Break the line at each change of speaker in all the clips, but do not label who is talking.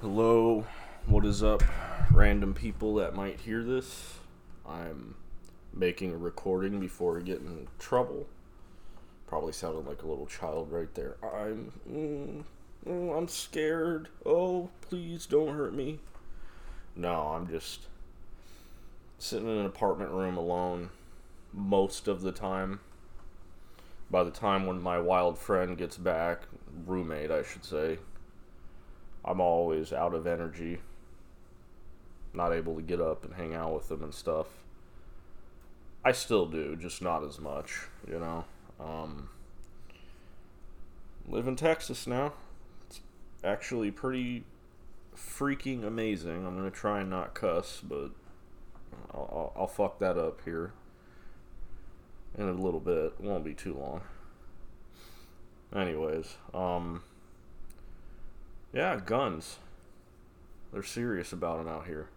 Hello, what is up, random people that might hear this? I'm making a recording before I get in trouble. Probably sounded like a little child right there. I'm, mm, oh, I'm scared. Oh, please don't hurt me. No, I'm just sitting in an apartment room alone most of the time. By the time when my wild friend gets back, roommate, I should say, I'm always out of energy, not able to get up and hang out with them and stuff. I still do, just not as much, you know. Um, live in Texas now. It's actually pretty freaking amazing. I'm gonna try and not cuss, but I'll, I'll, fuck that up here in a little bit. It won't be too long. Anyways, um, yeah, guns. They're serious about them out here.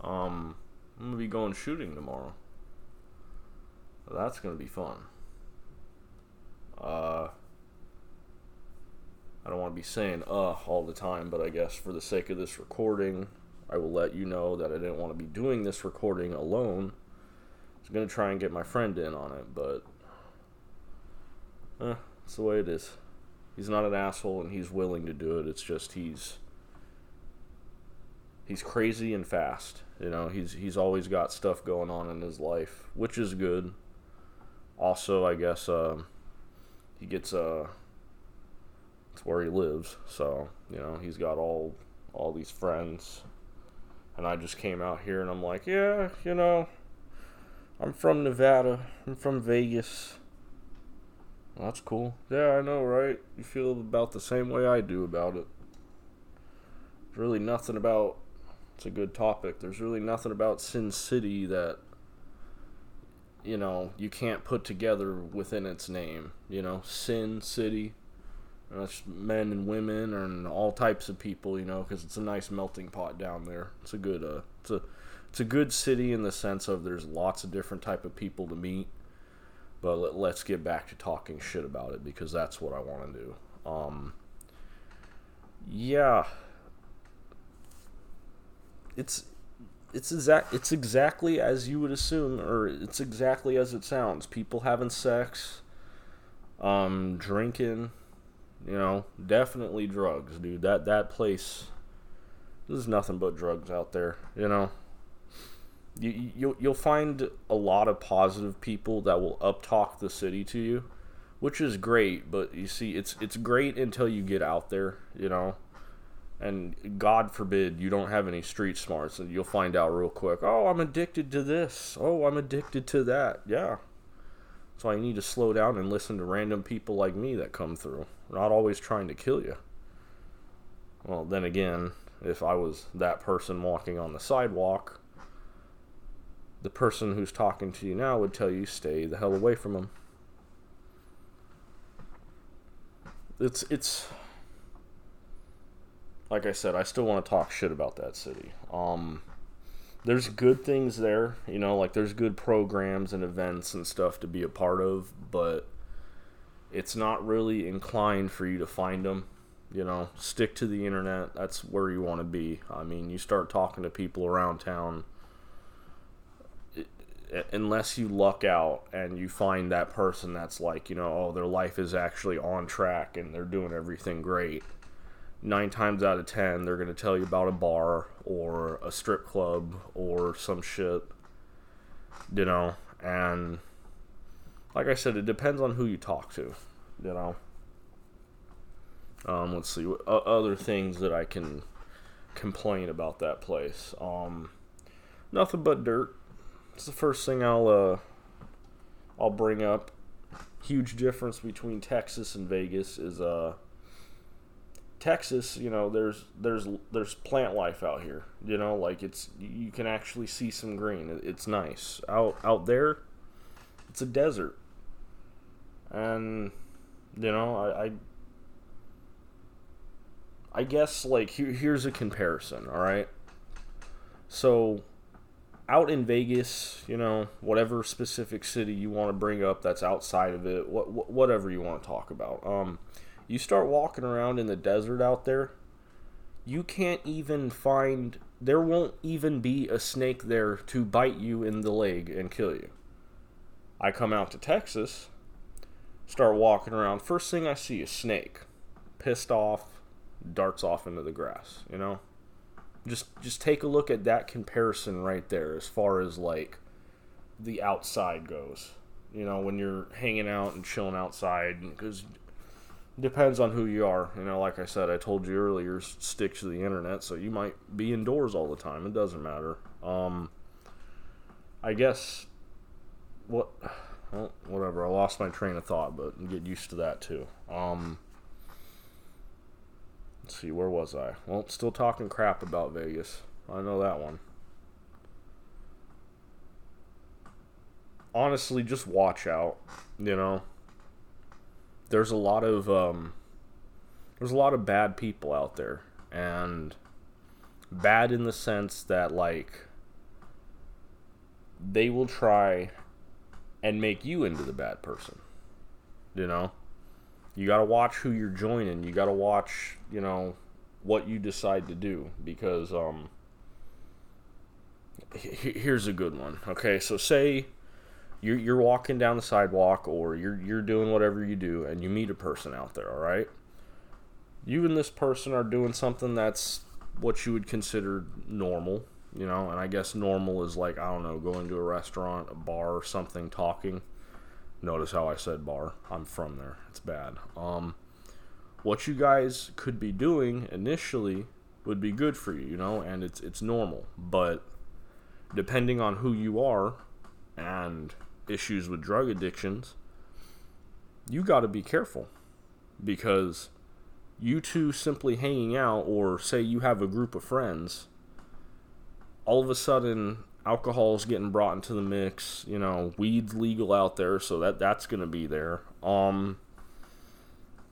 Um, I'm gonna be going shooting tomorrow. That's gonna be fun. Uh, I don't want to be saying uh all the time, but I guess for the sake of this recording, I will let you know that I didn't want to be doing this recording alone. I was gonna try and get my friend in on it, but eh, it's the way it is. He's not an asshole and he's willing to do it. It's just he's he's crazy and fast. You know, he's he's always got stuff going on in his life, which is good. Also, I guess um, he gets uh it's where he lives, so you know he's got all all these friends, and I just came out here and I'm like, yeah, you know, I'm from Nevada, I'm from Vegas. Well, that's cool. Yeah, I know, right? You feel about the same way I do about it. There's really nothing about. It's a good topic. There's really nothing about Sin City that, you know, you can't put together within its name. You know, Sin City. That's men and women and all types of people, you know, because it's a nice melting pot down there. It's a good, uh, it's a, it's a good city in the sense of there's lots of different type of people to meet but let, us get back to talking shit about it because that's what I want to do. Um, yeah, it's it's exact it's exactly as you would assume, or it's exactly as it sounds. People having sex, um, drinking, you know, definitely drugs, dude. That that place, there's nothing but drugs out there, you know you, you'll you'll find a lot of positive people that will uptalk the city to you, which is great. But you see, it's it's great until you get out there, you know. And God forbid you don't have any street smarts, and you'll find out real quick. Oh, I'm addicted to this. Oh, I'm addicted to that. Yeah. So I need to slow down and listen to random people like me that come through. not always trying to kill you. Well, then again, if I was that person walking on the sidewalk the person who's talking to you now would tell you stay the hell away from them. It's it's like I said, I still want to talk shit about that city. Um there's good things there, you know, like there's good programs and events and stuff to be a part of, but it's not really inclined for you to find them. You know, stick to the internet. That's where you want to be. I mean, you start talking to people around town unless you luck out and you find that person that's like, you know, oh, their life is actually on track and they're doing everything great. Nine times out of ten, they're going to tell you about a bar or a strip club or some shit, you know. And like I said, it depends on who you talk to, you know. Um, let's see what other things that I can complain about that place. Um, nothing but dirt it's the first thing I'll uh, I'll bring up. Huge difference between Texas and Vegas is uh Texas, you know, there's there's there's plant life out here. You know, like it's you can actually see some green. It's nice. Out out there, it's a desert. And you know, I I, I guess like here, here's a comparison, all right? So out in Vegas, you know, whatever specific city you want to bring up that's outside of it, what, whatever you want to talk about. Um, you start walking around in the desert out there, you can't even find there won't even be a snake there to bite you in the leg and kill you. I come out to Texas, start walking around. First thing I see is snake, pissed off, darts off into the grass. You know, just just take a look at that comparison right there as far as like the outside goes. You know, when you're hanging out and chilling outside, because depends on who you are. You know, like I said, I told you earlier, stick to the internet, so you might be indoors all the time. It doesn't matter. Um, I guess what, well, whatever. I lost my train of thought, but get used to that too. Um, let's see, where was I? Well, still talking crap about Vegas. I know that one. Honestly, just watch out. You know, there's a lot of um, there's a lot of bad people out there, and bad in the sense that like they will try and make you into the bad person. You know, you got to watch who you're joining. You got to watch, you know, what you decide to do because um here's a good one. Okay, so say you're you're walking down the sidewalk or you're you're doing whatever you do and you meet a person out there, all right? You and this person are doing something that's what you would consider normal, you know, and I guess normal is like I don't know, going to a restaurant, a bar something talking. Notice how I said bar. I'm from there. It's bad. Um what you guys could be doing initially would be good for you, you know, and it's it's normal, but depending on who you are and issues with drug addictions, you got to be careful because you two simply hanging out, or say you have a group of friends, all of a sudden alcohol's getting brought into the mix. You know, weed's legal out there, so that that's gonna be there. Um,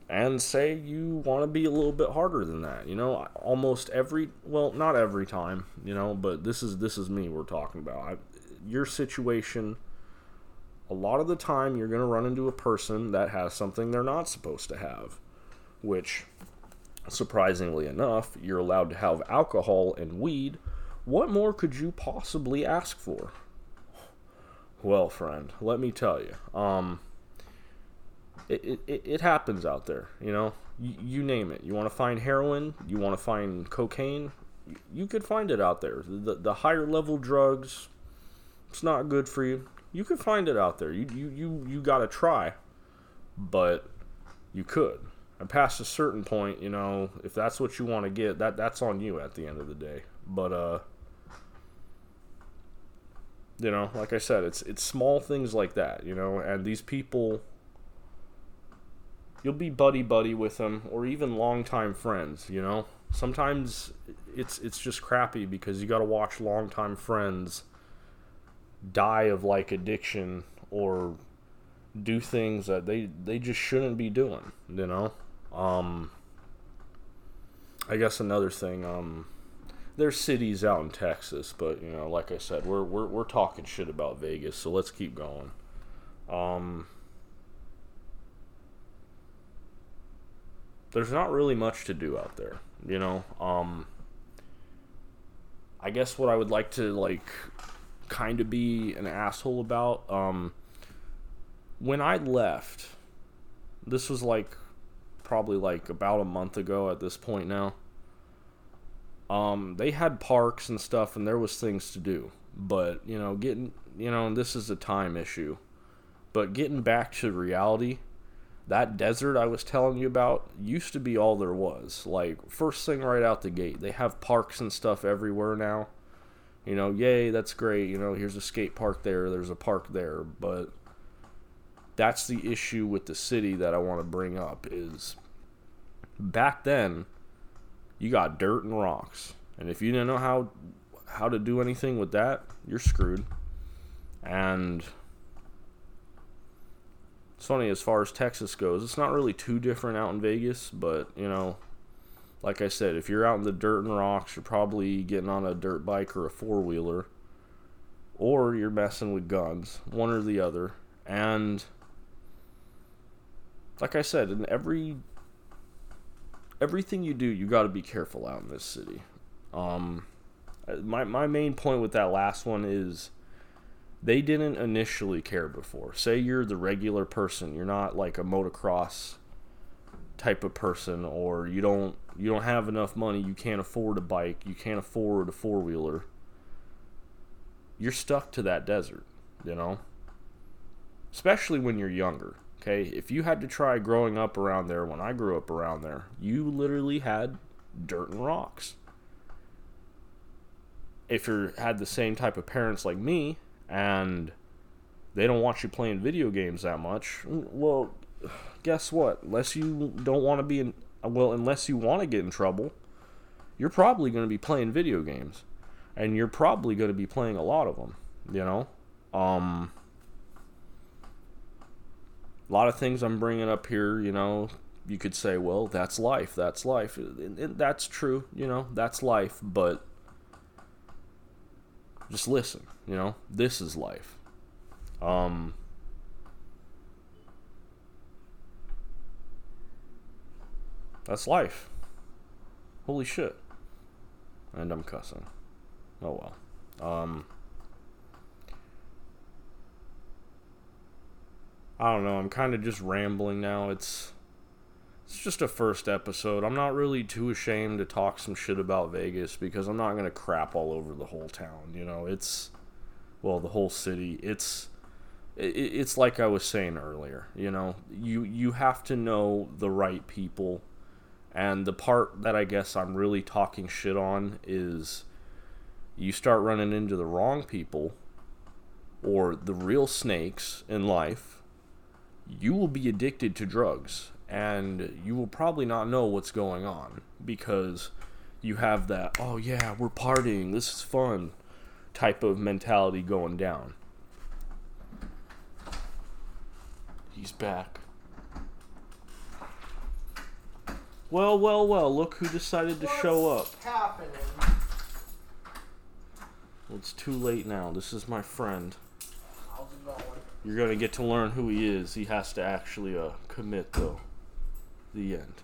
and say you want to be a little bit harder than that. You know, almost every well, not every time. You know, but this is this is me we're talking about. I, your situation a lot of the time you're going to run into a person that has something they're not supposed to have, which, surprisingly enough, you're allowed to have alcohol and weed. What more could you possibly ask for? Well, friend, let me tell you. Um, it, it, it happens out there, you know? You, you name it. You want to find heroin, you want to find cocaine, you could find it out there. The, the higher level drugs, it's not good for you you could find it out there. You you you you got to try, but you could. And past a certain point, you know, if that's what you want to get, that that's on you at the end of the day. But uh you know, like I said, it's it's small things like that, you know, and these people you'll be buddy buddy with them or even longtime friends, you know. Sometimes it's it's just crappy because you got to watch longtime friends die of like addiction or do things that they they just shouldn't be doing you know um i guess another thing um there's cities out in texas but you know like i said we're we're, we're talking shit about vegas so let's keep going um there's not really much to do out there you know um i guess what i would like to like kind of be an asshole about. Um, when I left, this was like probably like about a month ago at this point now. Um, they had parks and stuff, and there was things to do. But you know, getting you know, this is a time issue. But getting back to reality, that desert I was telling you about used to be all there was. Like first thing right out the gate, they have parks and stuff everywhere now you know, yay, that's great. You know, here's a skate park there, there's a park there, but that's the issue with the city that I want to bring up is back then you got dirt and rocks. And if you didn't know how how to do anything with that, you're screwed. And it's funny as far as Texas goes, it's not really too different out in Vegas, but you know, like I said, if you're out in the dirt and rocks, you're probably getting on a dirt bike or a four wheeler, or you're messing with guns, one or the other. And like I said, in every everything you do, you got to be careful out in this city. Um, my my main point with that last one is they didn't initially care before. Say you're the regular person, you're not like a motocross type of person or you don't you don't have enough money, you can't afford a bike, you can't afford a four-wheeler. You're stuck to that desert, you know? Especially when you're younger. Okay, if you had to try growing up around there when I grew up around there, you literally had dirt and rocks. If you had the same type of parents like me and they don't want you playing video games that much, well, guess what? Unless you don't want to be in, well, unless you want to get in trouble, you're probably going to be playing video games, and you're probably going to be playing a lot of them. You know, um, a lot of things I'm bringing up here, you know, you could say, well, that's life. That's life. That's true, you know, that's life. But just listen, you know, this is life. Um, that's life. Holy shit. And I'm cussing. Oh well. Um, I don't know. I'm kind of just rambling now. It's it's just a first episode. I'm not really too ashamed to talk some shit about Vegas because I'm not gonna crap all over the whole town. You know, it's well, the whole city. It's it's like I was saying earlier. You know, you you have to know the right people, and the part that I guess I'm really talking shit on is you start running into the wrong people or the real snakes in life you will be addicted to drugs and you will probably not know what's going on because you have that, oh yeah, we're partying, this is fun type of mentality going down. He's back. Well, well, well, look who decided to What's show up.
happening?
Well, it's too late now. This is my friend. You're gonna get to learn who he is. He has to actually uh, commit though. The end.